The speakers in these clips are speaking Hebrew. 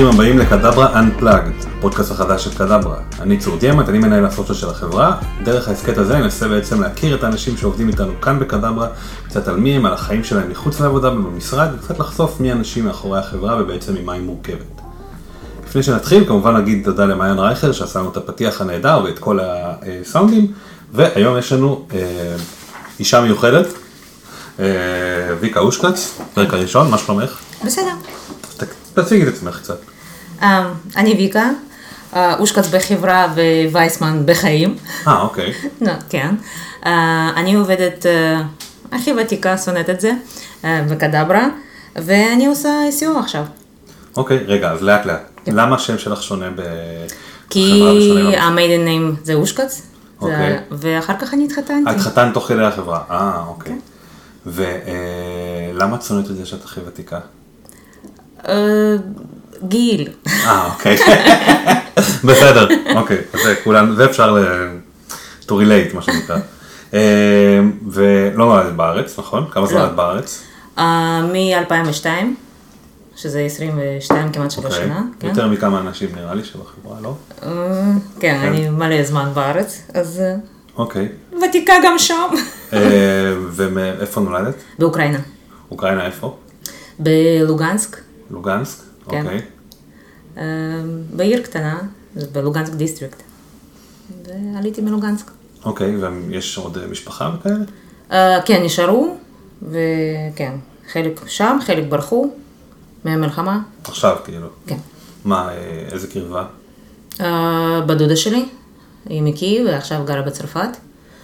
ברוכים הבאים לקדברה Unplugged, פודקאסט החדש של קדברה. אני צור דיאמט, אני מנהל הסוציו של החברה. דרך ההסכת הזה אני אנסה בעצם להכיר את האנשים שעובדים איתנו כאן בקדברה, קצת על מי הם, על החיים שלהם מחוץ לעבודה ובמשרד, וקצת לחשוף מי האנשים מאחורי החברה ובעצם ממה היא מורכבת. לפני שנתחיל, כמובן נגיד תודה למעיין רייכר שעשה לנו את הפתיח הנהדר ואת כל הסאונדים, והיום יש לנו אה, אישה מיוחדת, אה, ויקה אושקץ, פרק הראשון, מה שלומך? בסדר. תציגי את עצמך קצת. אה, אני ויקה, אה, אושקץ בחברה ווייסמן בחיים. אה, אוקיי. לא, כן. אה, אני עובדת אה, הכי ותיקה, שונאת את זה, בקדברה, ואני עושה SEO עכשיו. אוקיי, רגע, אז לאט לאט. למה השם שלך שונה בחברה כי ושונה במשרד? ה-maiden name זה אושקץ, אוקיי. ואחר כך אני התחתנתי. התחתנת תוך כדי החברה. אה, אוקיי. ולמה את שונאת את זה שאת הכי ותיקה? אה, גיל. אה, אוקיי. בסדר, אוקיי. אז זה כולן, זה אפשר ל... to relate, מה שנקרא. אה, ולא נולדת בארץ, נכון? כמה זמן לא. את בארץ? מ-2002, שזה 22 כמעט שלוש אוקיי. שנה. כן? יותר מכמה אנשים נראה לי שבחברה, לא? אה, כן, אני מלא זמן בארץ, אז אה, אוקיי. ותיקה גם שם. אה, ומאיפה נולדת? באוקראינה. אוקראינה איפה? בלוגנסק, לוגנסק? כן. אוקיי. אה, בעיר קטנה, בלוגנסק district. ועליתי מלוגנסק. אוקיי, ויש עוד אה, משפחה וכאלה? אה, כן, נשארו, וכן, חלק שם, חלק ברחו מהמלחמה, עכשיו כאילו. כן. מה, אה, איזה קרבה? בדודה שלי, היא מקייב ועכשיו גרה בצרפת,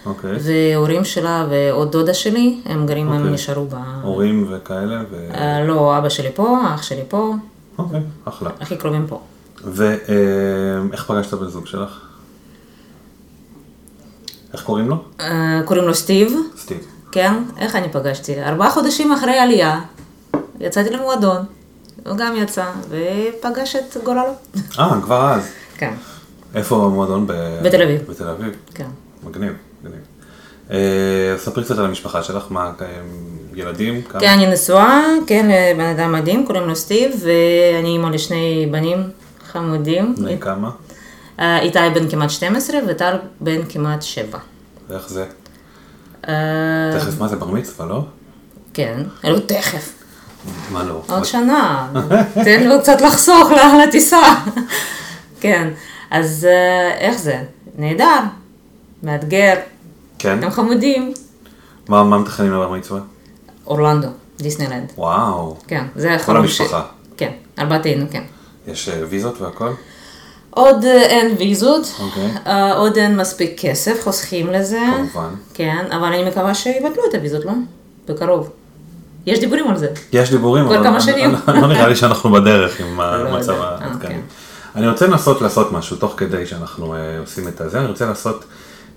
אוקיי. והורים שלה ועוד דודה שלי, הם גרים, הם אוקיי. נשארו ב... הורים וכאלה, ו... לא, אבא שלי פה, אח שלי פה, אוקיי, אחלה. הכי קרובים פה. ואיך פגשת בן זוג שלך? איך קוראים לו? אה, קוראים לו סטיב, סטיב. כן, איך אני פגשתי? ארבעה חודשים אחרי עלייה, יצאתי למועדון, הוא גם יצא, ופגש את גורלו. אה, כבר אז. כן, איפה המועדון? ב... בתל אביב. בתל אביב. כן. מגניב, מגניב. אה, ספרי קצת על המשפחה שלך, מה, אה, ילדים? כמה? כן, אני נשואה, כן, לבן אדם מדהים, קוראים לו סטיב, ואני אימא לשני בנים חמודים. בני כמה? אה, איתי בן כמעט 12 וטל בן כמעט 7. ואיך זה? אה, תכף, מה זה, בר מצווה, לא? כן, לא תכף, מה לא? עוד שנה, תן לו קצת לחסוך לטיסה. כן, אז אה, איך זה? נהדר, מאתגר, כן? גם חמודים. מה מה מתכננים לבר מצווה? אורלנדו, דיסנילנד. וואו. כן, זה כל החלום ש- המשפחה. כן, ארבעתנו, כן. יש אה, ויזות והכל? עוד אה, אין ויזות, אוקיי. אה, עוד אין מספיק כסף, חוסכים לזה. כמובן. כן, אבל אני מקווה שיבטלו את הוויזות, לא? בקרוב. יש דיבורים על זה. יש דיבורים, אבל כמה לא- שנים. לא לא נראה לי שאנחנו בדרך עם לא המצב העדכני. כן. אני רוצה לנסות לעשות משהו, תוך כדי שאנחנו עושים את הזה, אני רוצה לעשות,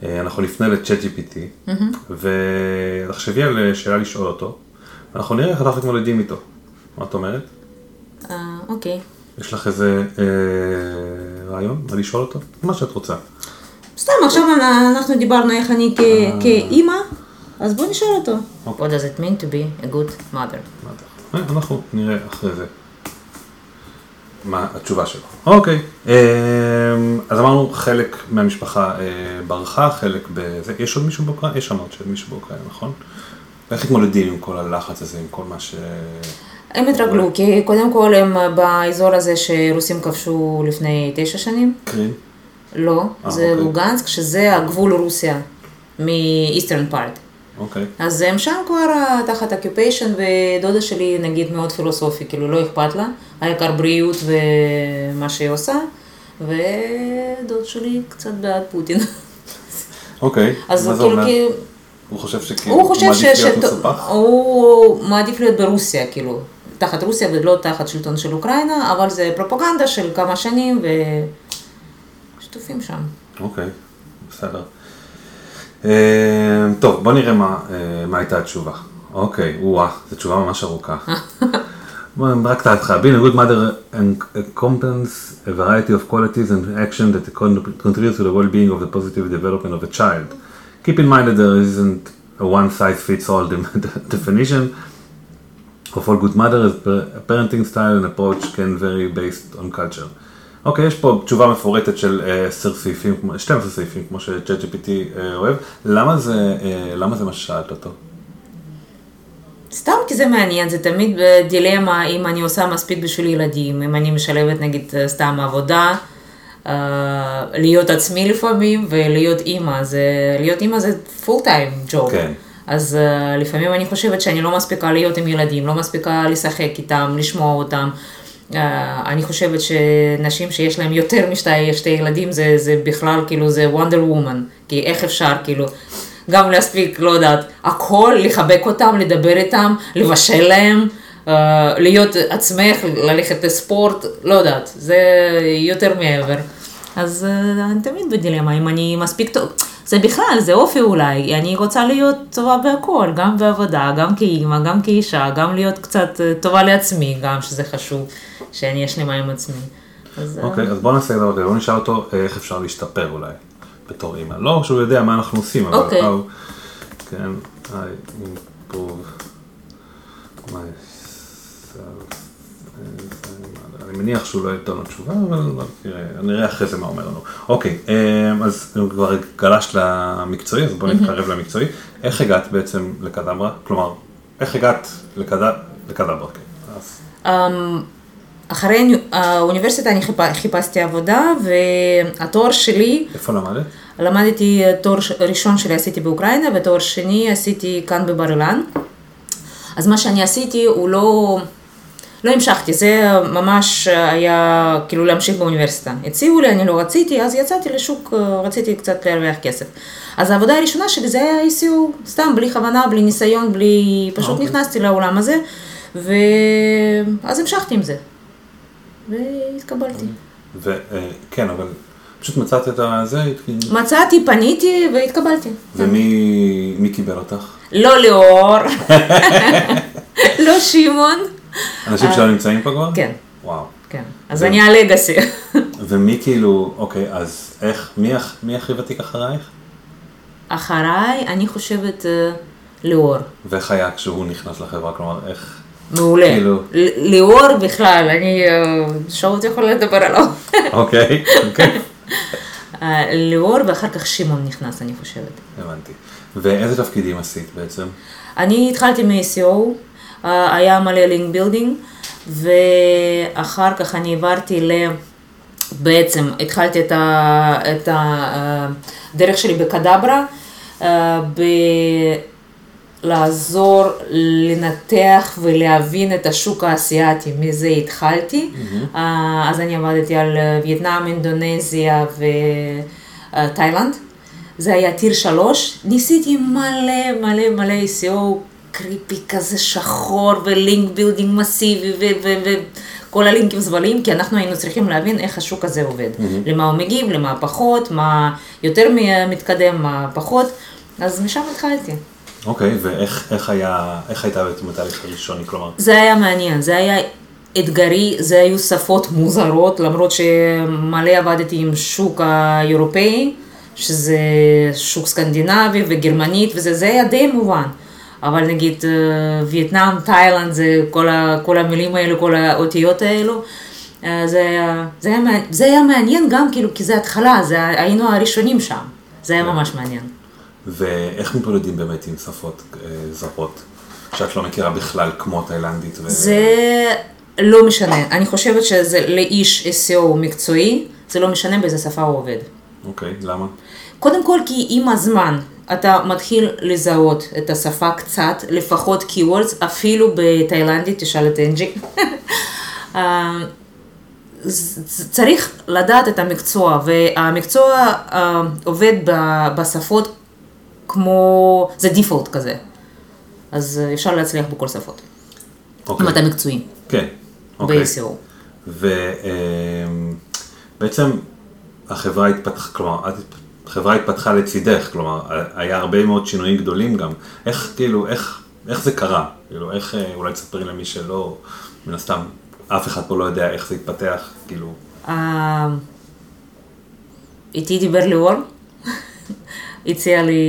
אנחנו נפנה לצ'אט GPT, ותחשבי על אה, שאלה לשאול אותו, ואנחנו נראה איך אנחנו מתמודדים איתו. מה את אומרת? אה, אוקיי. יש לך איזה אה, רעיון מה לשאול אותו? מה שאת רוצה. סתם, עכשיו אנחנו דיברנו איך אני כ- אה. כאימא, אז בוא נשאל אותו. אוקיי. What does it mean to be a good mother? אה, אנחנו נראה אחרי זה. מה התשובה שלו. אוקיי, אה, אז אמרנו חלק מהמשפחה אה, ברחה, חלק בזה, יש עוד מישהו באוקראינה? יש אמרת שיש מישהו באוקראינה, נכון? איך מתמודדים עם כל הלחץ הזה, עם כל מה ש... הם התרגלו, כי קודם כל הם באזור הזה שרוסים כבשו לפני תשע שנים. קרים? לא, אה, זה אוקיי. לוגנסק, שזה הגבול רוסיה, מ-Eastern part. אוקיי. אז הם שם כבר אה, תחת אקיופיישן, ודודה שלי נגיד מאוד פילוסופי, כאילו לא אכפת לה, העיקר בריאות ומה שהיא עושה, ודוד שלי קצת בעד פוטין. אוקיי. מה זה כאילו, אומר? כאילו, הוא חושב שכאילו, הוא חושב מעדיף להיות ש- מסופח? הוא מעדיף להיות ברוסיה, כאילו, תחת רוסיה ולא תחת שלטון של אוקראינה, אבל זה פרופגנדה של כמה שנים ושטופים שם. אוקיי, בסדר. אה, טוב, בוא נראה מה, אה, מה הייתה התשובה. אוקיי, וואה, זו תשובה ממש ארוכה. בוא, רק את ההתחלה. being a good mother encompasses a variety of qualities and action that con- contribute to the well-being of the positive development of a child. Keep in mind that there isn't a one-size-fits-all de- definition of all good mothers, parenting style and approach can vary based on culture. אוקיי, יש פה תשובה מפורטת של אה, 10 סעיפים, כמו- 12 סעיפים, כמו ש-ChatGPT אה, אוהב. למה זה, אה, למה זה מה ששאלת אותו? סתם כי זה מעניין, זה תמיד דילמה אם אני עושה מספיק בשביל ילדים, אם אני משלבת נגיד סתם עבודה, אה, להיות עצמי לפעמים ולהיות אימא, זה, להיות אימא זה פול טיים ג'וב. כן. אז אה, לפעמים אני חושבת שאני לא מספיקה להיות עם ילדים, לא מספיקה לשחק איתם, לשמוע אותם. אה, אני חושבת שנשים שיש להם יותר משתי שתי ילדים זה, זה בכלל כאילו זה וונדר וומן, כי איך אפשר כאילו גם להספיק, לא יודעת, הכל, לחבק אותם, לדבר איתם, לבשל להם, אה, להיות עצמך, ללכת לספורט, לא יודעת, זה יותר מעבר. אז אה, אני תמיד בדילמה, אם אני מספיק טוב, זה בכלל, זה אופי אולי, אני רוצה להיות טובה בהכל, גם בעבודה, גם כאימא, גם כאישה, גם להיות קצת אה, טובה לעצמי, גם שזה חשוב, שאני אהיה שלמה עם עצמי. אז, אה, אוקיי, אז בוא נעשה דבר כזה, בוא נשאל אותו איך אפשר להשתפר אולי, בתור אימא. לא שהוא יודע מה אנחנו עושים, אבל... אוקיי. can I improve myself? אני מניח שהוא לא ייתן לו תשובה, אבל נראה אחרי זה מה אומר לנו. אוקיי, אה, אז כבר גלשת למקצועי, אז בוא נתקרב למקצועי. איך הגעת בעצם לקדברה? כלומר, איך הגעת לקד- לקדברה? אז- אמ, אחרי האוניברסיטה אני חיפ- חיפשתי עבודה, והתואר שלי, איפה למדת? למדתי תואר ש- ראשון שלי עשיתי באוקראינה, ותואר שני עשיתי כאן בבר אילן. אז מה שאני עשיתי הוא לא, לא המשכתי, זה ממש היה כאילו להמשיך באוניברסיטה. הציעו לי, אני לא רציתי, אז יצאתי לשוק, רציתי קצת להרוויח כסף. אז העבודה הראשונה שלי זה היה ICO, סתם, בלי כוונה, בלי ניסיון, בלי... פשוט אוקיי. נכנסתי לעולם הזה, ואז המשכתי עם זה. והתקבלתי. וכן, אבל פשוט מצאת את הזה, מצאתי, פניתי והתקבלתי. ומי מי קיבל אותך? לא ליאור, לא שמעון. אנשים שלא נמצאים פה כבר? כן, וואו. כן. אז אני הלגאסי. ומי כאילו, אוקיי, אז איך, מי מי הכי ותיק אחרייך? אחריי, אני חושבת אה, ליאור. ואיך היה כשהוא נכנס לחברה? כלומר, איך... מעולה. כאילו- ליאור בכלל, אני אה, שעות יכולה לדבר עליו. אוקיי, אוקיי. אה, ליאור ואחר כך שמעון נכנס, אני חושבת. הבנתי. ואיזה תפקידים עשית בעצם? אני התחלתי אה, היה מלא link building, ואחר כך אני עברתי ל... בעצם התחלתי את ה- את הדרך שלי בקדברה, אה, ב... לעזור לנתח ולהבין את השוק האסייתי, מזה התחלתי. אה, אז אני עבדתי על אה, וייטנאם, אינדונזיה ותאילנד. זה היה tier שלוש, ניסיתי מלא מלא מלא SEO creepy כזה שחור ו link building מסיבי וכל הלינקים זבלים, כי אנחנו היינו צריכים להבין איך השוק הזה עובד. למה הוא מגיב, למה פחות, מה יותר מתקדם, מה פחות, אז משם התחלתי. אוקיי, ואיך איך היה, איך הייתה בעצם התהליך הראשוני? כלומר, זה היה מעניין, זה היה אתגרי, זה היו שפות מוזרות, למרות שמלא עבדתי עם שוק האירופאי, שזה שוק סקנדינבי וגרמנית, וזה זה היה די מובן. אבל נגיד אה, וייטנאם, תאילנד, זה כל, ה, כל המילים האלו, כל האותיות האלו. אה, זה זה, היה, זה היה מעניין גם כאילו, כי זה התחלה, זה, היינו הראשונים שם. זה היה ממש מעניין. ואיך מתמודדים באמת עם שפות אה, זרות, שאת לא מכירה בכלל, כמו תאילנדית? ו... זה לא משנה, אני חושבת שזה לאיש SEO מקצועי, זה לא משנה באיזה שפה הוא עובד. אוקיי, למה? קודם כל כי עם הזמן אתה מתחיל לזהות את השפה קצת, לפחות keywords, אפילו בתאילנדית, תשאל את אנג'י. אה, צריך לדעת את המקצוע, והמקצוע אה, עובד בשפות כמו, זה דיפולט כזה. אז אה, אפשר להצליח בכל שפות, אוקיי. אם אתה מקצועי, כן, אוקיי. ב-SEO. ובעצם החברה התפתחה, כלומר, את- החברה התפתחה לצידך, כלומר, היה הרבה מאוד שינויים גדולים גם. איך, כאילו, איך, איך זה קרה? כאילו, איך, אה, אולי תספרי למי שלא, מן הסתם, אף אחד פה לא יודע איך זה התפתח, כאילו, אה, איתי דיבר ליאור, הציע לי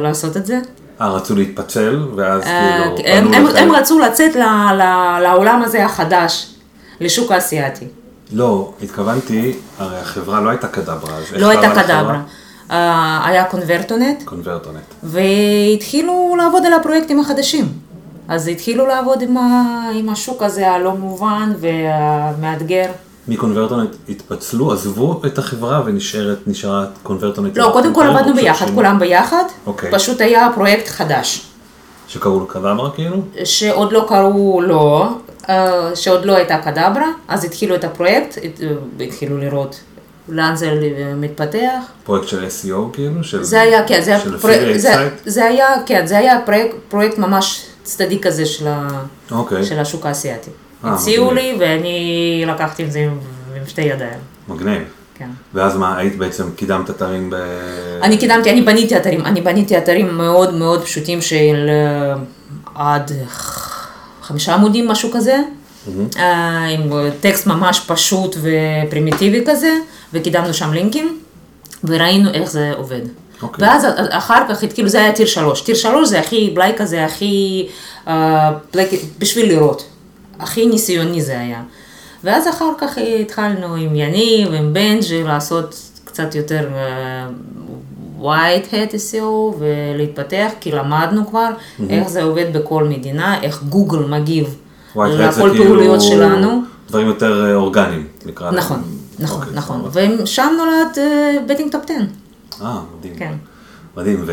לעשות את זה. אה, רצו להתפצל, ואז אה, כאילו... הם, רצו לצאת ל, ל, לעולם הזה החדש, לשוק האסייתי. לא, התכוונתי, הרי החברה לא הייתה קדברה, אז לא הייתה? קדברה. אה, היה קונברטונט, קונברטונט. והתחילו לעבוד על הפרויקטים החדשים. אז התחילו לעבוד עם, ה, עם השוק הזה הלא מובן והמאתגר. מקונברטונט התפצלו, עזבו את החברה ונשארת, נשארה קונברטונט. לא, קודם כל עם עבדנו פשוט ביחד, שינו- כולם ביחד. אוקיי. פשוט היה פרויקט חדש, שקראו לו קדברה כאילו? שעוד לא קראו לו, אה, שעוד לא הייתה קדברה, אז התחילו את הפרויקט, אה, התחילו לראות לאן זה מתפתח. פרויקט של SEO כאילו? של- זה היה, כן, זה היה, של זה? זה היה, כן, זה היה פרויקט, פרויקט ממש צדדי כזה של, ה, אוקיי, של השוק האסייתי. אה, הציעו מגניב. לי ואני לקחתי את זה עם, עם שתי ידיים, מגניב. כן. ואז מה, היית בעצם, קידמת אתרים ב... אני קידמתי, אני בניתי אתרים, אני בניתי אתרים מאוד מאוד פשוטים של אה, עד חמישה עמודים, משהו כזה, אה, עם טקסט ממש פשוט ופרימיטיבי כזה, וקידמנו שם לינקים, וראינו איך זה עובד. אוקיי. ואז אחר כך, כאילו זה היה טיר שלוש, טיר שלוש זה הכי בלאי כזה, הכי, אה, בלאי, בשביל לראות, הכי ניסיוני זה היה. ואז אחר כך התחלנו עם יניב, עם בנג'י, לעשות קצת יותר אה, white hat SEO ולהתפתח, כי למדנו כבר איך זה עובד בכל מדינה, איך גוגל מגיב White hat זה כאילו שלנו. דברים יותר אה, אורגניים, נקרא להם. נכון, נכון, אוקיי, נכון. ושם נולד Betting Top 10. אה, מדהים. כן. מדהים,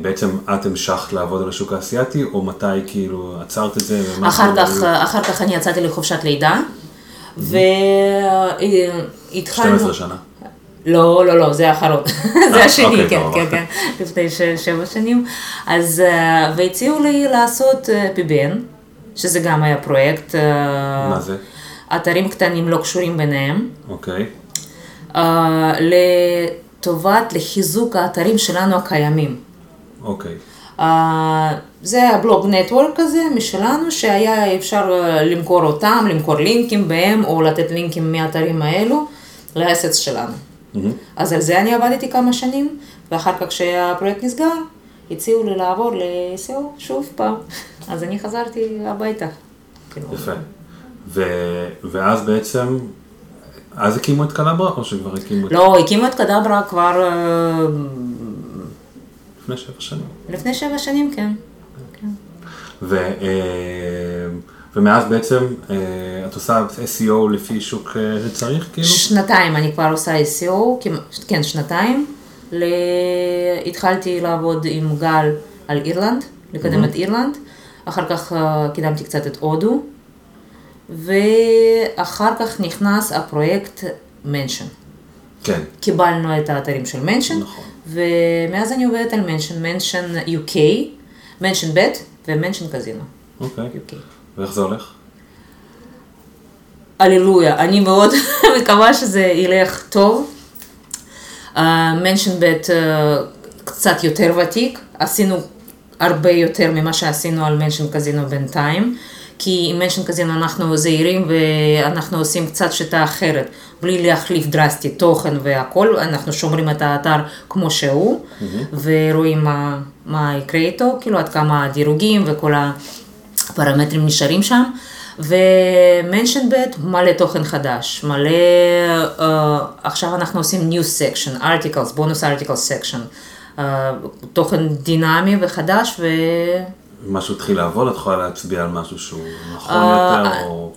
ובעצם את המשכת לעבוד על השוק האסייתי, או מתי כאילו עצרת את זה? אחר כאילו כך, היו? אחר כך אני יצאתי לחופשת לידה, והתחלנו... 12 שנה. לא, לא, לא, זה האחרון. זה אה, השני, אוקיי, כן. כן, כן, לפני שבע שנים. אז, אה, והציעו לי לעשות אה, פיבן, שזה גם היה פרויקט. אה, מה זה? אתרים קטנים לא קשורים ביניהם. אוקיי. אה, לטובת, לחיזוק האתרים שלנו הקיימים. אוקיי. אה, זה היה בלוג נטוורק כזה משלנו, שהיה אפשר למכור אותם, למכור לינקים בהם, או לתת לינקים מהאתרים האלו לאסטס שלנו. אז על זה אני עבדתי כמה שנים, ואחר כך כשהפרויקט נסגר, הציעו לי לעבור ל-SEO שוב פעם. אז אני חזרתי הביתה. כאילו, יפה. ו... ואז בעצם, אז הקימו את קלברה, או שכבר הקימו את... לא, הקימו את קדברה כבר אה, לפני שבע שנים. לפני שבע שנים, כן. כן. ו... אה, ומאז בעצם אה, את עושה SEO לפי שוק שצריך, כאילו? שנתיים אני כבר עושה SEO, כן, שנתיים. ל... התחלתי לעבוד עם גל על אירלנד, לקדם את אירלנד. אחר כך אה, קידמתי קצת את הודו. ואחר כך נכנס הפרויקט מנשן. כן. קיבלנו את האתרים של מנשן, נכון. ומאז אני עובדת על מנשן, מנשן UK, מנשן ב' ומנשן קזינו, אוקיי. UK. ואיך זה הולך? הללויה, אני מאוד מקווה שזה ילך טוב. מנשן ב' אה, קצת יותר ותיק, עשינו הרבה יותר ממה שעשינו על מנשן קזינו בינתיים, כי עם מנשן קזינו אנחנו זהירים ואנחנו עושים קצת שיטה אחרת, בלי להחליף דרסטי תוכן והכל, אנחנו שומרים את האתר כמו שהוא, ורואים מה, מה יקרה איתו, כאילו עד כמה הדירוגים וכל הפרמטרים נשארים שם. ומנשן ב' מלא תוכן חדש, מלא, אה, עכשיו אנחנו עושים news section, articles, bonus articles section, אה, תוכן דינמי וחדש ו... משהו התחיל לעבוד, את יכולה להצביע על משהו שהוא נכון אה, יותר, או...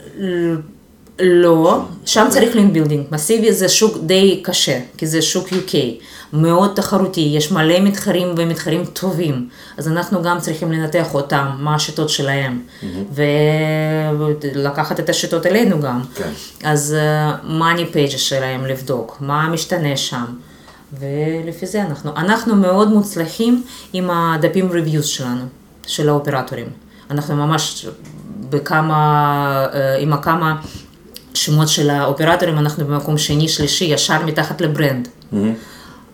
לא, שם צריך link building, מסיבי זה שוק די קשה, כי זה שוק UK, מאוד תחרותי, יש מלא מתחרים ומתחרים טובים, אז אנחנו גם צריכים לנתח אותם, מה השיטות שלהם, ולקחת את השיטות אלינו גם. כן. אז money pages שלהם לבדוק, מה משתנה שם, ולפי זה אנחנו, אנחנו מאוד מוצלחים עם הדפים reviews שלנו, של האופרטורים. אנחנו ממש בכמה, אה, עם הכמה שמות של האופרטורים, אנחנו במקום שני, שלישי, ישר מתחת ל brand.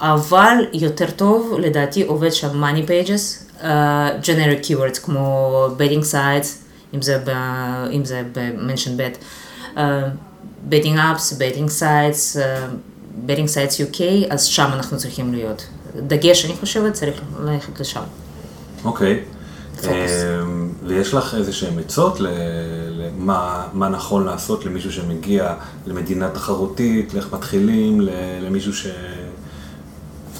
אבל יותר טוב, לדעתי, עובד שם money pages, uh, generic keywords כמו betting sites, אם זה, ב-mention bet, uh, betting apps, betting sites, uh, betting sites UK, אז שם אנחנו צריכים להיות. דגש, אני חושבת, צריך ללכת לשם. אוקיי. פוקוס. אמ, ויש לך איזה שהן עצות למה מה נכון לעשות למישהו שמגיע למדינה תחרותית, לאיך מתחילים, למישהו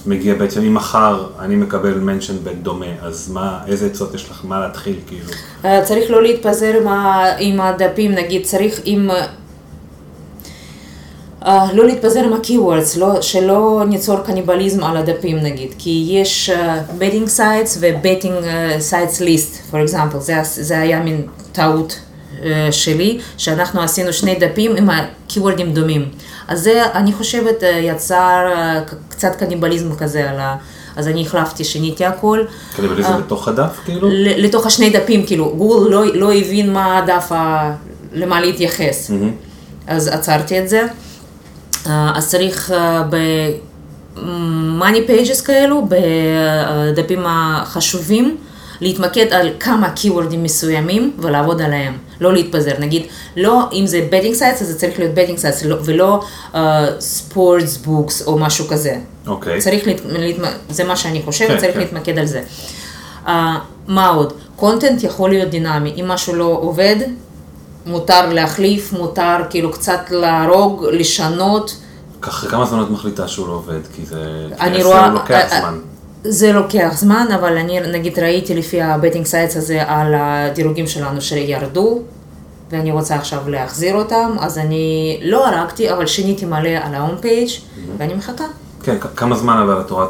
שמגיע בעצם, אם מחר אני מקבל מנשן בדומה, אז מה, איזה עצות יש לך, מה להתחיל כאילו? אה, צריך לא להתפזר עם, עם הדפים, נגיד צריך עם... אה, לא להתפזר עם ה-keywords, לא, שלא ניצור קניבליזם על הדפים נגיד, כי יש uh, betting sites ו-betting uh, sites list, for example, זה, זה היה מין טעות uh, שלי, שאנחנו עשינו שני דפים עם ה-keywords דומים. אז זה, אני חושבת, uh, יצר uh, קצת קניבליזם כזה על ה... אז אני החלפתי, שיניתי הכל. קניבליזם בתוך הדף כאילו? לתוך השני דפים, כאילו, גוגל לא, לא הבין מה הדף, ה... למה להתייחס. אז עצרתי את זה. אה, אז צריך אה, ב-money pages כאלו, בדפים החשובים, להתמקד על כמה keywords מסוימים ולעבוד עליהם, לא להתפזר. נגיד, לא, אם זה betting sites, אז זה צריך להיות betting sites, לא- ולא uh, sports books או משהו כזה. אוקיי. צריך, להת... זה מה שאני חושבת, כן, צריך כן. להתמקד על זה. Uh, מה עוד? קונטנט יכול להיות דינמי, אם משהו לא עובד, מותר להחליף, מותר כאילו קצת להרוג, לשנות. אחרי כמה זמן את מחליטה שהוא לא עובד? כי זה... אני רואה... לוקח אה, זמן. זה לוקח זמן, אבל אני נגיד ראיתי לפי ה betting sites הזה על הדירוגים שלנו שירדו, ואני רוצה עכשיו להחזיר אותם, אז אני לא הרגתי, אבל שיניתי מלא על ה home page ואני מחכה. כן, כמה זמן אבל את רואה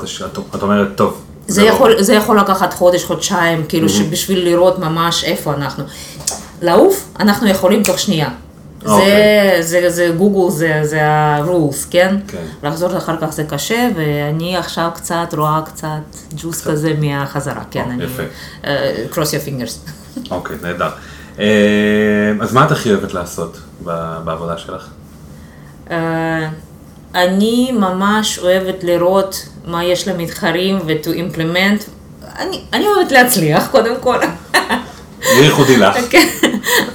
את אומרת, טוב. זה לא- יכול, זה יכול לקחת חודש, חודשיים, כאילו שבשביל לראות ממש איפה אנחנו. לעוף, אנחנו יכולים תוך שנייה. זה, אוקיי. זה, זה גוגל, זה, זה ה-rules, כן? כן. לחזור אחר כך זה קשה, ואני עכשיו קצת רואה קצת ג'וס כזה מהחזרה, כן? או, אני... יפה. אה, cross your fingers. אוקיי, נהדר. אה, אז מה את הכי אוהבת לעשות בעבודה שלך? אה, אני ממש אוהבת לראות מה יש למתחרים ו-to implement. אני, אני אוהבת להצליח, קודם כל. זה ייחודי לך. כן,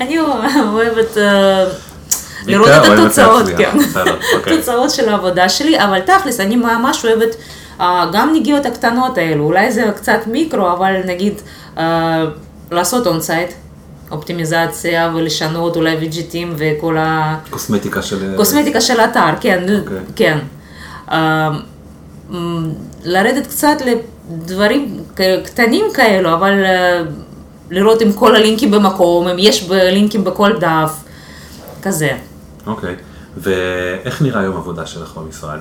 אני אוהבת אה, לראות את התוצאות, כן. אוקיי. התוצאות של העבודה שלי, אבל תכלס, אני ממש אוהבת גם נגיעות הקטנות האלו, אולי זה קצת מיקרו, אבל נגיד לעשות אונסייט, אופטימיזציה ולשנות אולי widgetים וכל ה... קוסמטיקה של... קוסמטיקה של אתר, כן, אוקיי. כן. מ, לרדת קצת לדברים קטנים כאלו, אבל אה, לראות אם כל הלינקים במקום, אם יש לינקים בכל דף, כזה. אוקיי. ואיך נראה יום עבודה שלך במשרד?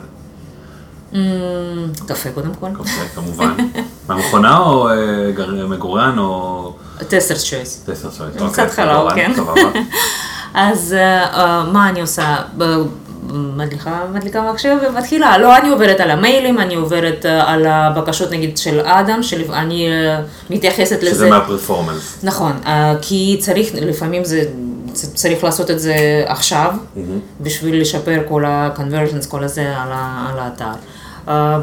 קפה קודם כל. אוקיי, כמובן. מהמכונה או אה, מגורן או... טסטר צ'ויס. טסר סויט? קצת חלב, כן. אז אה, אה, מה אני עושה? מדליקה, מדליקה מחשב ומתחילה. לא, אני עוברת על המיילים, אני עוברת על הבקשות נגיד של אדם, שאני מתייחסת לזה. שזה מהפרפורמנס. נכון, כי צריך, לפעמים זה, צריך לעשות את זה עכשיו, בשביל לשפר כל ה-conversions, כל הזה על, ה, על האתר. אה,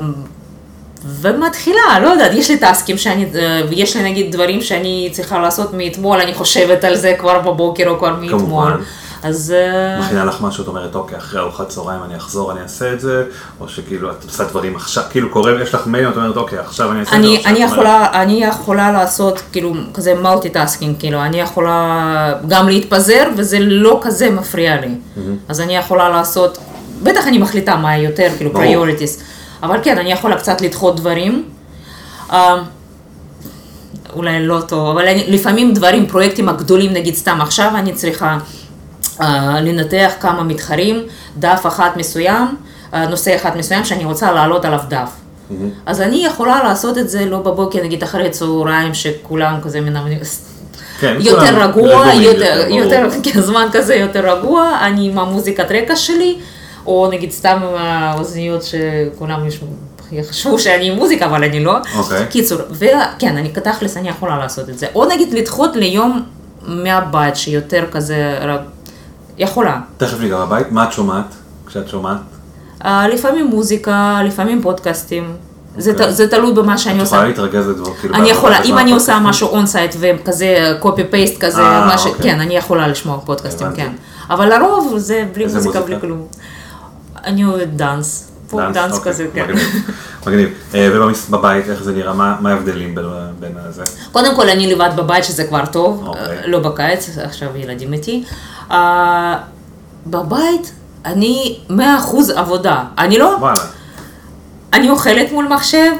ומתחילה, לא יודעת, יש לי טסקים שאני, אה, ויש לי נגיד דברים שאני צריכה לעשות מאתמול, אני חושבת על זה כבר בבוקר או כבר מאתמול. כמובן. אז אה, מכינה לך משהו, את אומרת, אוקיי, אחרי ארוחת צהריים אני אחזור, אני אעשה את זה, או שכאילו את עושה דברים עכשיו, כאילו קורה, יש לך מייל, את אומרת, אוקיי, עכשיו אני אעשה את זה. אני, אני, את אומרת, יכולה, אני יכולה לעשות כאילו כזה multitasking, כאילו אני יכולה גם להתפזר וזה לא כזה מפריע לי. אז אני יכולה לעשות, בטח אני מחליטה מה יותר, כאילו priorities, אבל כן, אני יכולה קצת לדחות דברים. אה, אולי לא טוב, אבל אני, לפעמים דברים, פרויקטים הגדולים, נגיד סתם עכשיו אני צריכה uh, לנתח כמה מתחרים, דף אחד מסוים, uh, נושא אחד מסוים שאני רוצה להעלות עליו דף. אז אני יכולה לעשות את זה לא בבוקר, נגיד אחרי צהריים, שכולם כזה מנמנים, כן, יותר רגוע, רגועים יותר. יותר, כן, זמן כזה יותר רגוע, אני עם המוזיקת רקע שלי, או נגיד סתם עם האוזניות שכולם. יחשבו שאני עם מוזיקה, אבל אני לא. אוקיי. קיצור, וכן, אני תכלס, אני יכולה לעשות את זה. או נגיד לדחות ליום מהבית, שיותר כזה, יכולה. תכף ניגע בבית, מה את שומעת כשאת שומעת? Uh, לפעמים מוזיקה, לפעמים פודקאסטים. זה, אוקיי. ת, זה תלוי במה שאני את עושה. יכולה להתרכז לדבר, כאילו... אני יכולה, אם אני עושה? משהו אונסייט וכזה copy paste כזה, מה ש... אוקיי. כן, אני יכולה לשמוע פודקאסטים, הבנתי. כן. אבל לרוב זה בלי איזה מוזיקה, בלי מוזיקה? כלום. אני אוהבת dance, pop dance אוקיי, כזה, כן. מגניב, מגניב. אה, ובבית איך זה נראה? מה ההבדלים בין- בין הזה? קודם כל אני לבד בבית שזה כבר טוב, אוקיי. אה, לא בקיץ, עכשיו ילדים איתי. אה, בבית אני 100% עבודה. אני לא, וואלה. אני אוכלת מול מחשב,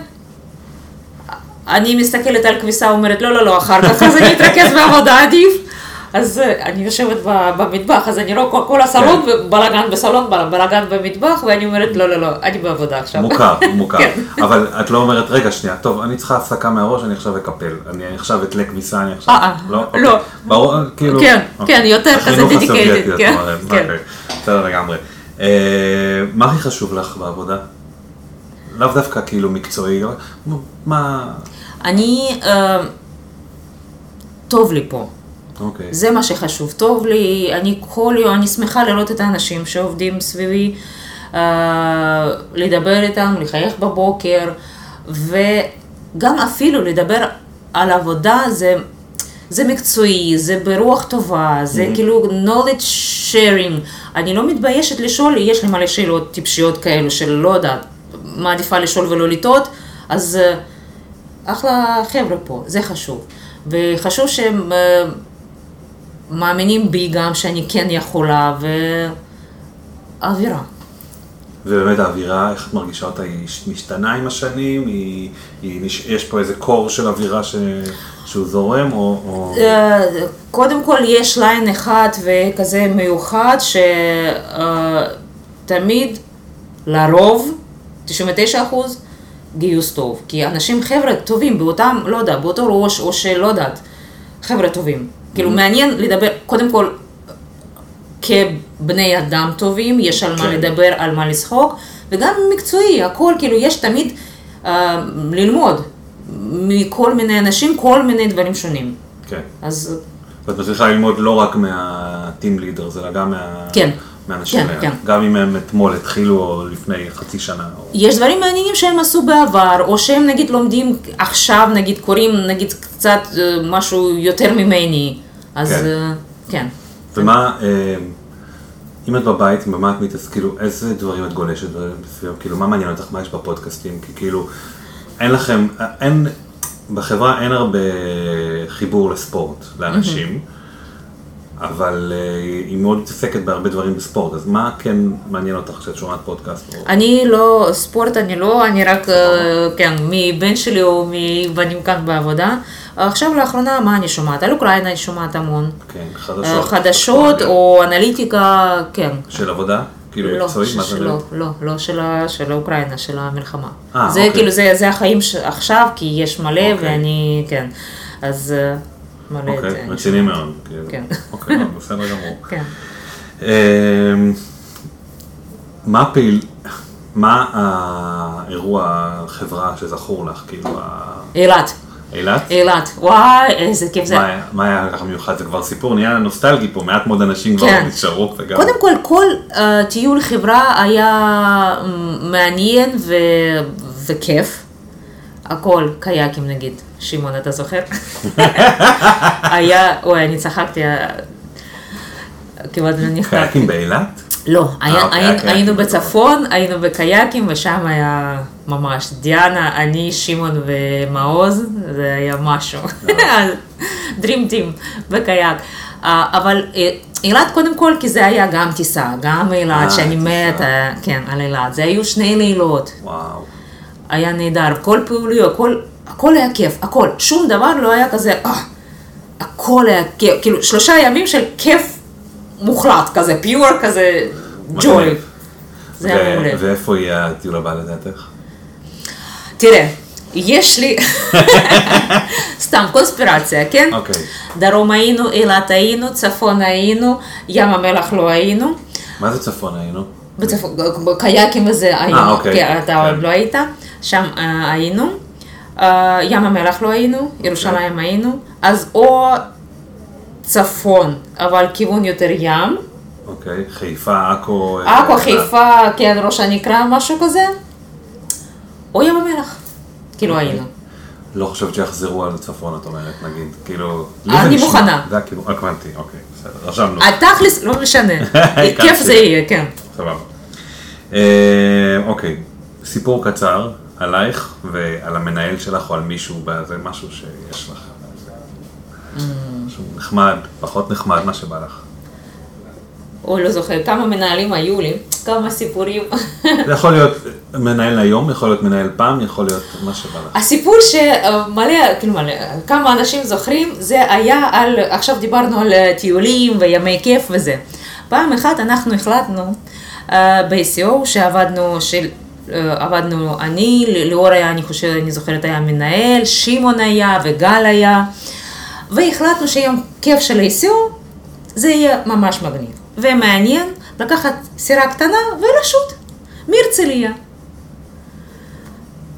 אני מסתכלת על כביסה, אומרת לא, לא, לא, אחר כך אז אני אתרכז בעבודה עדיף. אז אה, אני יושבת במטבח, אז אני רואה כל, כל הסלון, כן. בלאגן בסלון, בל- בלאגן במטבח, ואני אומרת לא, לא, לא, אני בעבודה עכשיו. מוכר, מוכר. כן. אבל את לא אומרת, רגע, שנייה, טוב, אני צריכה הפסקה מהראש, אני עכשיו אקפל. אני עכשיו אתלה כביסה, אני עכשיו... אה, אה, לא? לא. אוקיי. ברור, כאילו... כן, אוקיי. כן, יותר כזה את כן. כן. אוקיי, בסדר לגמרי. אה, מה הכי חשוב לך בעבודה? לאו דווקא כאילו מקצועי, מה... אני, אה, טוב לי פה. אוקיי. זה מה שחשוב. טוב לי, אני כל יום, אני שמחה לראות את האנשים שעובדים סביבי, אה, לדבר איתם, לחייך בבוקר, וגם אפילו לדבר על עבודה זה, זה מקצועי, זה ברוח טובה, זה כאילו knowledge sharing. אני לא מתביישת לשאול, יש לי מלא שאלות טיפשיות כאלו של לא יודעת, מעדיפה לשאול ולא לטעות, אז אה, אחלה חבר'ה פה, זה חשוב. וחשוב שהם אה, מאמינים בי גם שאני כן יכולה, ואווירה. ובאמת האווירה, איך את מרגישה אותה, היא משתנה עם השנים? היא, היא, יש פה איזה קור של אווירה ש, שהוא זורם, או... או... אה, קודם כל יש ליין אחד וכזה מיוחד, שתמיד, לרוב, 99 אחוז, גיוס טוב. כי אנשים, חבר'ה טובים באותם, לא יודע, באותו ראש, או שלא יודעת, חבר'ה טובים. כאילו מעניין לדבר, קודם כל, כבני אדם טובים, יש על מה כן. לדבר, על מה לשחוק, וגם מקצועי, הכל, כאילו, יש תמיד אה, ללמוד מכל מיני אנשים, כל מיני דברים שונים. כן. אז ואת מצליחה ללמוד לא רק מה-team leaders, אלא גם מה... כן. מהאנשים כן, האלה. כן. גם אם הם אתמול התחילו או לפני חצי שנה. או... יש דברים מעניינים שהם עשו בעבר, או שהם נגיד לומדים עכשיו, נגיד קוראים נגיד קצת אה, משהו יותר ממני, אז כן. אה, כן. ומה, אה, אם את בבית, במה את מתעסקת, כאילו, איזה דברים את גולשת בסביב, כאילו, מה מעניין אותך, מה יש בפודקאסטים, כי כאילו, אין לכם, אין, בחברה אין הרבה חיבור לספורט לאנשים, אבל אה, היא מאוד מתעסקת בהרבה דברים בספורט, אז מה כן מעניין אותך כשאת שומעת פודקאסט? אני לא, ספורט אני לא, אני רק, אה, כן, מבן שלי או מבנים כאן בעבודה. עכשיו לאחרונה, מה אני שומעת? על אוקראינה אני שומעת המון. כן, אה, חדשות. חדשות או אנליטיקה, כן. של עבודה? כאילו לא? ש-? לא, לא, לא של של האוקראינה, של המלחמה. אה, זה אוקיי. כאילו, זה זה החיים ש- עכשיו, כי יש מלא אוקיי. ואני, כן. אז מלא את זה. אוקיי, רציני. מאוד. כאילו. כן. אוקיי, לא, בסדר גמור. כן. אמ, מה הפעיל... מה האירוע, החברה שזכור לך, כאילו, ה- אילת, אילת? אילת, וואי, איזה כיף זה. מה היה- מה היה ככה מיוחד? זה כבר סיפור נהיה נוסטלגי פה, מעט מאוד אנשים כבר כן. נשארו וגם... קודם כל, כל uh, טיול חברה היה מעניין ו... וכיף. הכל, קייקים נגיד, שמעון, אתה זוכר? היה, אוי, אני צחקתי, אה, כמעט לא נכנסתי. קייקים באילת? לא, היה, אוקיי, היינו בטוח. בצפון, היינו בקייקים, ושם היה ממש דיאנה, אני, שמעון ומעוז, זה היה משהו. Dream Team בקייק. אה, אבל אה, אילת קודם כל, כי זה היה גם טיסה, גם אה, אילת, שאני. מתה, כן, על אילת. זה היו שני לילות, וואו. היה נהדר, כל פעוליות, הכל, הכל היה כיף, הכל. שום דבר לא היה כזה, אה, הכל היה כיף, כאילו שלושה ימים של כיף מוחלט, כזה פיור, כזה ג'וי. זה היה מעולה. ואיפה יהיה הטיול הבא לדעתך? תראה, יש לי, סתם קונספירציה, כן? אוקיי. דרום היינו, אילת היינו, צפון היינו, ים המלח לא היינו. מה זה צפון היינו? בצפון, בקייקים וזה היינו, אוקיי, כן, אתה כן. עוד לא היית, שם אה, היינו, אה, ים המלח לא היינו, ירושלים היינו, אז או צפון, אבל כיוון יותר ים, אוקיי. חיפה, עכו... אה, עכו, חיפה, כן, ראש הנקרה, משהו כזה, או ים המלח, כאילו. היינו. לא חושבת שיחזרו על צפון, את אומרת, נגיד, כאילו... אני מוכנה. זה הכיוון, רק הבנתי, אוקיי, בסדר, רשמנו, התכלס, לא משנה, כיף זה יהיה, כן. סבבה. אה, אוקיי, סיפור קצר עלייך ועל המנהל שלך או על מישהו, זה משהו שיש לך. משהו נחמד, פחות נחמד, מה שבא לך. או לא זוכר, כמה מנהלים היו לי, כמה סיפורים. זה יכול להיות מנהל היום, יכול להיות מנהל פעם, יכול להיות מה שבא לך. הסיפור שמלא, כאילו מלא, כמה אנשים זוכרים, זה היה על, עכשיו דיברנו על טיולים וימי כיף וזה. פעם אחת אנחנו החלטנו uh, ב-SEO שעבדנו, של, עבדנו אני, ליאור היה, אני חושבת, אני זוכרת, היה מנהל, שמעון היה וגל היה, והחלטנו שיום כיף של SEO זה יהיה ממש מגניב. ומעניין לקחת סירה קטנה ולשוט מהרצליה.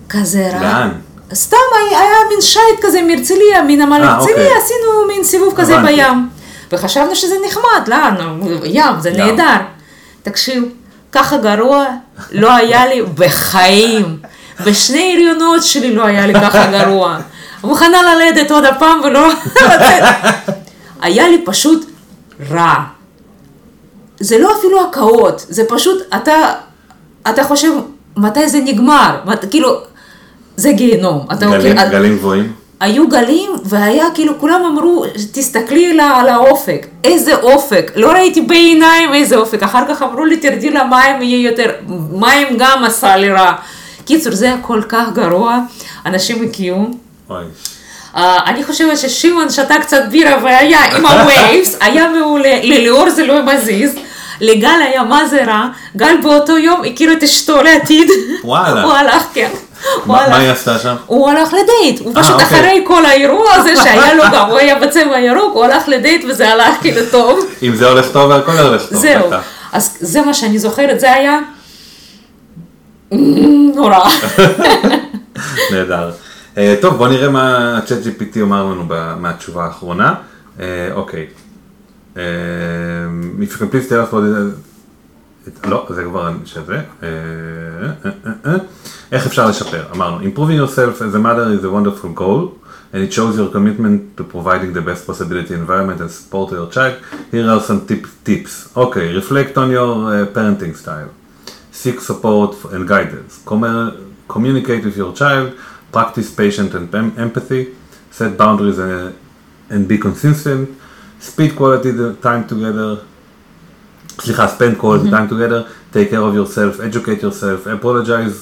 כזה רע. לאן? סתם היה, היה מין שייט כזה מהרצליה, מנמל אה, הרצליה, אוקיי. עשינו מין סיבוב כזה. בים. וחשבנו שזה נחמד, לאן? ים, זה. נהדר. תקשיב, ככה גרוע לא היה לי בחיים. בשני הריונות שלי לא היה לי ככה גרוע. מוכנה ללדת עוד הפעם ולא לצאת. היה לי פשוט רע. זה לא אפילו הקאות, זה פשוט, אתה, אתה חושב, מתי זה נגמר? מת, כאילו, זה גיהנום. אתה גלים, כאילו, גלים גבוהים? היו גלים, והיה כאילו, כולם אמרו, תסתכלי על ה- על האופק, איזה אופק, לא ראיתי בעיניים איזה אופק, אחר כך אמרו לי, תרדי למים, יהיה יותר, מים גם עשה לי רע. קיצור, זה היה כל כך גרוע, אנשים. אוי. Uh, אני חושבת ששמעון שתה קצת בירה והיה עם ה vibes, היה מעולה, לליאור זה לא מזיז, לגל היה מה זה רע, גל באותו יום הכיר את אשתו לעתיד, וואלה. הוא הלך, כן, מה היא עשתה שם? הוא הלך לדייט, הוא פשוט אוקיי. אחרי כל האירוע הזה שהיה לו גם, הוא היה בצבע ירוק, הוא הלך לדייט וזה הלך כאילו טוב, אם זה הולך טוב, הכל הולך טוב. זהו. אז זה מה שאני זוכרת, זה היה נורא. נהדר. אה, טוב, בוא נראה מה ה-chat GPT אמר לנו מהתשובה האחרונה. אה, אוקיי. אה, If you can please tell us what it... לא, זה כבר שזה. אה, אה, אה, אה. איך אפשר לשפר? אמרנו, improving yourself as a mother is a wonderful goal. And it shows your commitment to providing the best possibility environment and support to your child. Here are some tip, tips. Okay, reflect on your uh, parenting style. seek support and guidance, Com- communicate with your child, practice patient and em- empathy, set boundaries and, and be consistent, speed quality the time together, סליחה, spend quality time together, take care of yourself, educate yourself, apologize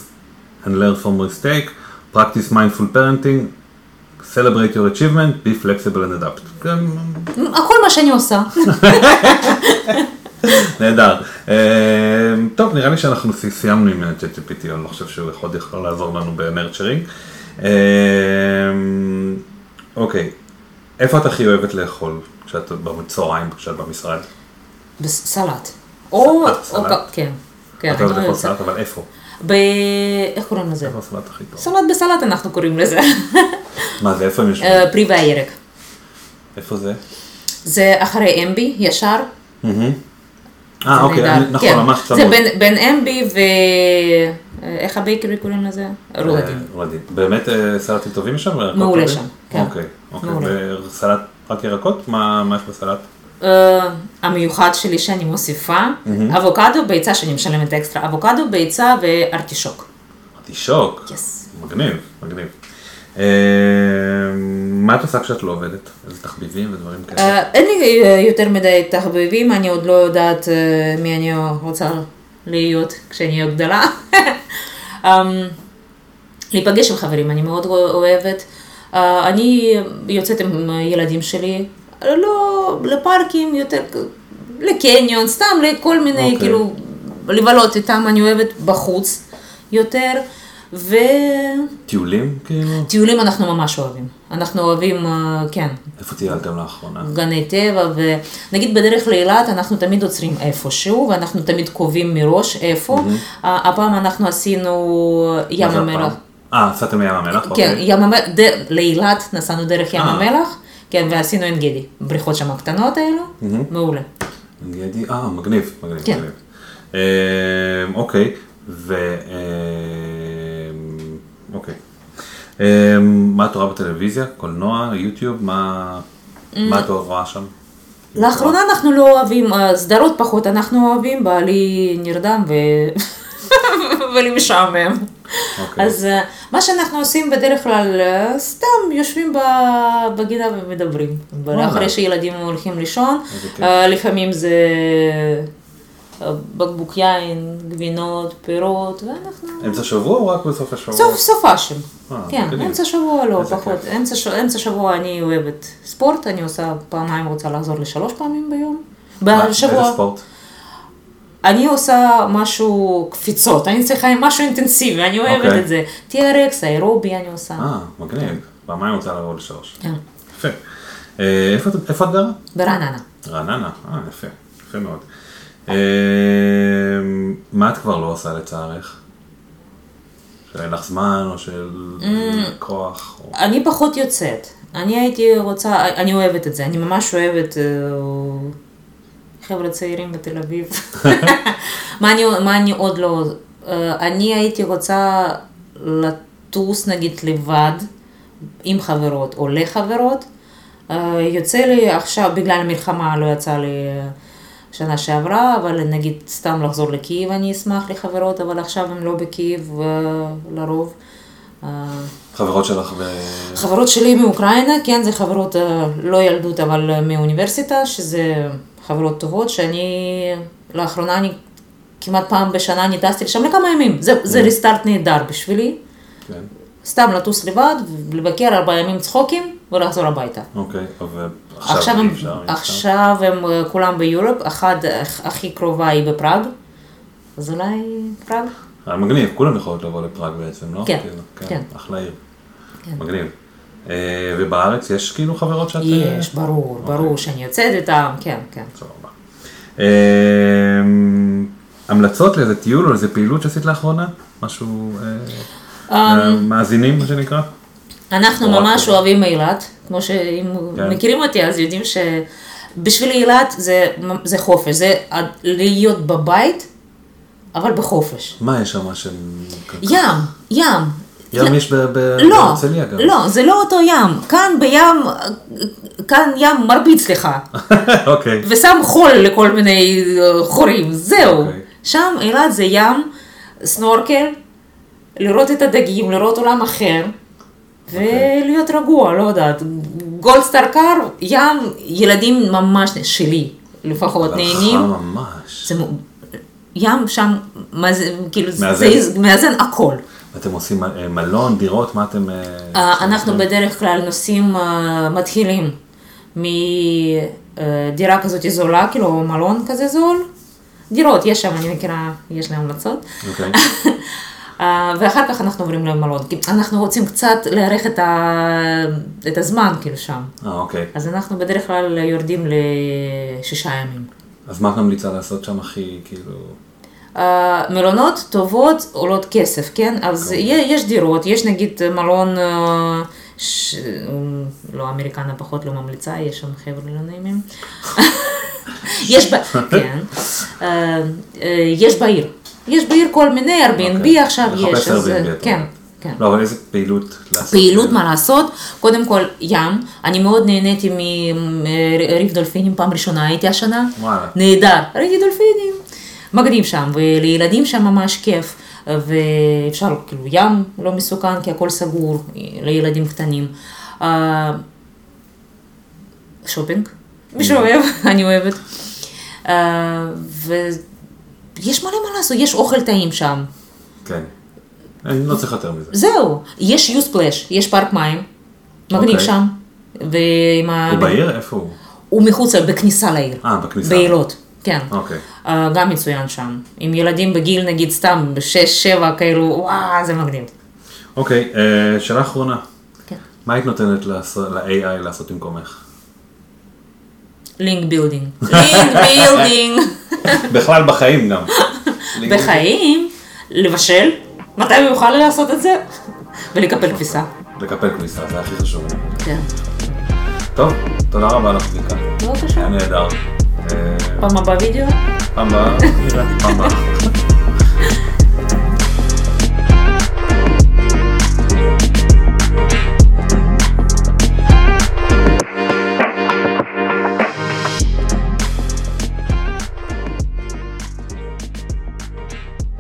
and learn from mistake, practice mindful parenting, celebrate your achievement, be flexible and adapt. כן, הכל מה שאני עושה. נהדר. אה, טוב, נראה לי שאנחנו סי- סיימנו עם ChatGPT, אני לא חושב שהוא יכול, יכול לעזור לנו בנרצ'רינג. אה, אוקיי, איפה את הכי אוהבת לאכול כשאת בצהריים, כשאת במשרד? בסלט. או, או. כן. כן, את אוהבת אני לאכול סלט, אבל איפה? ב... איך קוראים לזה? איפה הסלט הכי טוב? סלט בסלט אנחנו קוראים לזה. מה זה, איפה הם יושבים? אה, פרי והירק. איפה זה? זה אחרי אמבי, ישר. אה, אוקיי, נכון, כן. ממש צמוד. זה בין- אמבי ו... אה, איך הבייקרי קוראים לזה? רולדין. אה, רולדין. באמת אה, סלטים טובים שם? מעולה? שם, כן. אוקיי, אוקיי. וסלט רק ירקות? מה יש בסלט? אה, המיוחד שלי שאני מוסיפה, אבוקדו, ביצה שאני משלמת אקסטרה, אבוקדו, ביצה וארטישוק. ארטישוק. יס. מגניב, מגניב. אה, מה את עושה כשאת לא עובדת? איזה תחביבים ודברים כאלה? אה, אין לי יותר מדי תחביבים, אני עוד לא יודעת מי אני רוצה להיות כשאני אהיה גדולה. אמ, להיפגש עם חברים, אני מאוד אוהבת. אני יוצאת עם ילדים שלי, לא לפארקים, יותר לקניון, סתם לכל מיני, אוקיי. כאילו, לבלות איתם, אני אוהבת בחוץ יותר. וטיולים טיולים כאילו? אנחנו ממש אוהבים. אנחנו אוהבים, אה, כן, איפה טיילתם לאחרונה? גני טבע, ונגיד בדרך לאילת אנחנו תמיד עוצרים איפשהו, ואנחנו תמיד קובעים מראש איפה. ה- הפעם אנחנו עשינו ים המלח. אה, נסעתם לים המלח? כן, אוקיי. ים המלח, ד- לאילת נסענו דרך ים אה. המלח, כן, ועשינו עין גדי, בריכות שם הקטנות האלו, מעולה. גדי, אה, מגניב, מגניב, כן. מגניב. אה, אוקיי, ו... אה, אוקיי. אה, מה את רואה בטלוויזיה? קולנוע? יוטיוב? מה מה את רואה שם? לאחרונה אנחנו לא אוהבים, אה, סדרות פחות אנחנו אוהבים, בעלי נרדם ו... ולי משעמם. אוקיי. אז אה, מה שאנחנו עושים בדרך כלל, אה, סתם יושבים בגינה ומדברים. וואלה. אחרי שילדים הולכים לישון, כיף. אה, לפעמים זה בקבוק יין, גבינות, פירות, ואנחנו... אמצע שבוע או רק בסוף השבוע? סוף סופאשים. אה, כן, מגניב. אמצע שבוע לא, פחות. אמצע ש- אמצע שבוע אני אוהבת ספורט, אני עושה פעמיים, רוצה לחזור לשלוש פעמים ביום. בשבוע. איזה ספורט? אני עושה משהו, קפיצות, אני צריכה משהו אינטנסיבי, אני אוהבת אוקיי. את זה. TRX, אירובי אני עושה. אה, מגניב. פעמיים רוצה לעבור לשלוש. כן. יפה. אה, איפה את- איפה את גרה? ברעננה. רעננה. אה, יפה. יפה מאוד. אה, מה את כבר לא עושה לצערך? שאין לך זמן או של Mm. כוח? או- אני פחות יוצאת. אני הייתי רוצה, אני אוהבת את זה, אני ממש אוהבת אה, חבר'ה צעירים בתל אביב. מה, אני, מה אני עוד לא... אה, אני הייתי רוצה לטוס נגיד לבד עם חברות או לחברות. אה, יוצא לי עכשיו, בגלל המלחמה לא יצא לי אה, שנה שעברה, אבל נגיד סתם לחזור לקייב אני אשמח לחברות, אבל עכשיו הם לא בקייב אה, לרוב. חברות שלך ב... חברות שלי מאוקראינה, כן, זה חברות לא ילדות, אבל מאוניברסיטה, שזה חברות טובות, שאני, לאחרונה אני כמעט פעם בשנה אני טסתי לשם לכמה ימים. זה, זה ריסטארט נהדר בשבילי. כן. סתם לטוס לבד, לבקר ארבעה ימים צחוקים ולחזור הביתה. אוקיי, אבל עכשיו עכשיו הם, אפשר. עכשיו הם אה, כולם ביורופ, אחת הכי קרובה היא בפראג, אז אולי פראג? אה, מגניב, כולם יכולות לבוא לפראג בעצם, לא? כן, כאילו, כן. אחלה עיר. כן. מגניב. אה, ובארץ יש כאילו חברות שאת... יש, ברור, ברור שאני יוצאת איתם, כן, כן. סבבה. אה, המלצות לאיזה טיול או איזה פעילות שעשית לאחרונה? משהו... אה, אמ, מאזינים, מה שנקרא? אנחנו ממש. אוהבים אילת, כמו שאם כן. מכירים אותי אז יודעים שבשביל אילת זה, זה חופש, זה להיות בבית, אבל בחופש. מה יש שם של... ים, ים. ים יש לא, בהרצליה גם. לא, זה לא אותו ים, כאן בים, כאן ים מרביץ לך, אוקיי. ושם חול לכל מיני אה, חורים, זהו. אוקיי. שם אילת זה ים, סנורקל, לראות את הדגים, לראות עולם אחר, ולהיות רגוע, לא יודעת. גולדסטאר קר, ים, ילדים ממש, שלי לפחות, נהנים. ממש. ים שם, כאילו. זה מאזן הכל. אתם עושים אה, מלון, דירות, מה אתם... אה, אה, אנחנו בדרך כלל נוסעים, מתחילים מדירה כזאת זולה, כאילו מלון כזה זול. דירות, יש שם, אני מכירה, יש להם המלצות. אוקיי. ואחר כך אנחנו עוברים למלון, כי אנחנו רוצים קצת להאריך את, ה... את הזמן כאילו שם. אה, אוקיי. אז אנחנו בדרך כלל יורדים לשישה ימים. אז מה את ממליצה לעשות שם הכי, כאילו... מלונות טובות עולות כסף, כן? אז יה- יש דירות, יש נגיד מלון, אה, ש... לא, אמריקנה פחות לא ממליצה, יש שם חבר'ה לא נעימים. יש, ב... כן, אה, אה, יש בעיר. יש בעיר כל מיני, Airbnb אוקיי. עכשיו יש, אז כן. כן. לא, אבל איזה פעילות לעשות? פעילות מה לעשות, קודם כל ים, אני מאוד נהניתי מריף דולפינים, פעם ראשונה הייתי השנה, וואלה. נהדר, ראיתי דולפינים, מגניב שם, ולילדים שם ממש כיף, ואפשר, כאילו ים לא מסוכן כי הכל סגור לילדים קטנים. אה, שופינג, מי שאוהב, אני אוהבת. אה, ויש מלא מה לעשות, יש אוכל טעים שם. כן. אני לא צריך יותר מזה. זהו, יש you splash, יש פארק מים, מגניב אוקיי. שם, ועם ה... הוא בעיר? איפה הוא? הוא מחוץ, בכניסה לעיר. אה, בכניסה. באילות, כן. אוקיי. אה, גם מצוין שם. עם ילדים בגיל נגיד סתם, בשש, שבע, כאלו, וואו, זה מגניב. אוקיי, אה, שאלה אחרונה. כן. מה היית נותנת לעשות- ל-AI לעשות במקומך? לינק בילדינג. לינק בילדינג. בכלל בחיים גם. בחיים, לבשל, מתי הוא יוכל לעשות את זה? ולקפל כביסה. לקפל כניסה, זה הכי חשוב. כן. טוב, תודה רבה לך, צביקה. בבקשה. היה נהדר. אה, פעם הבאה וידאו?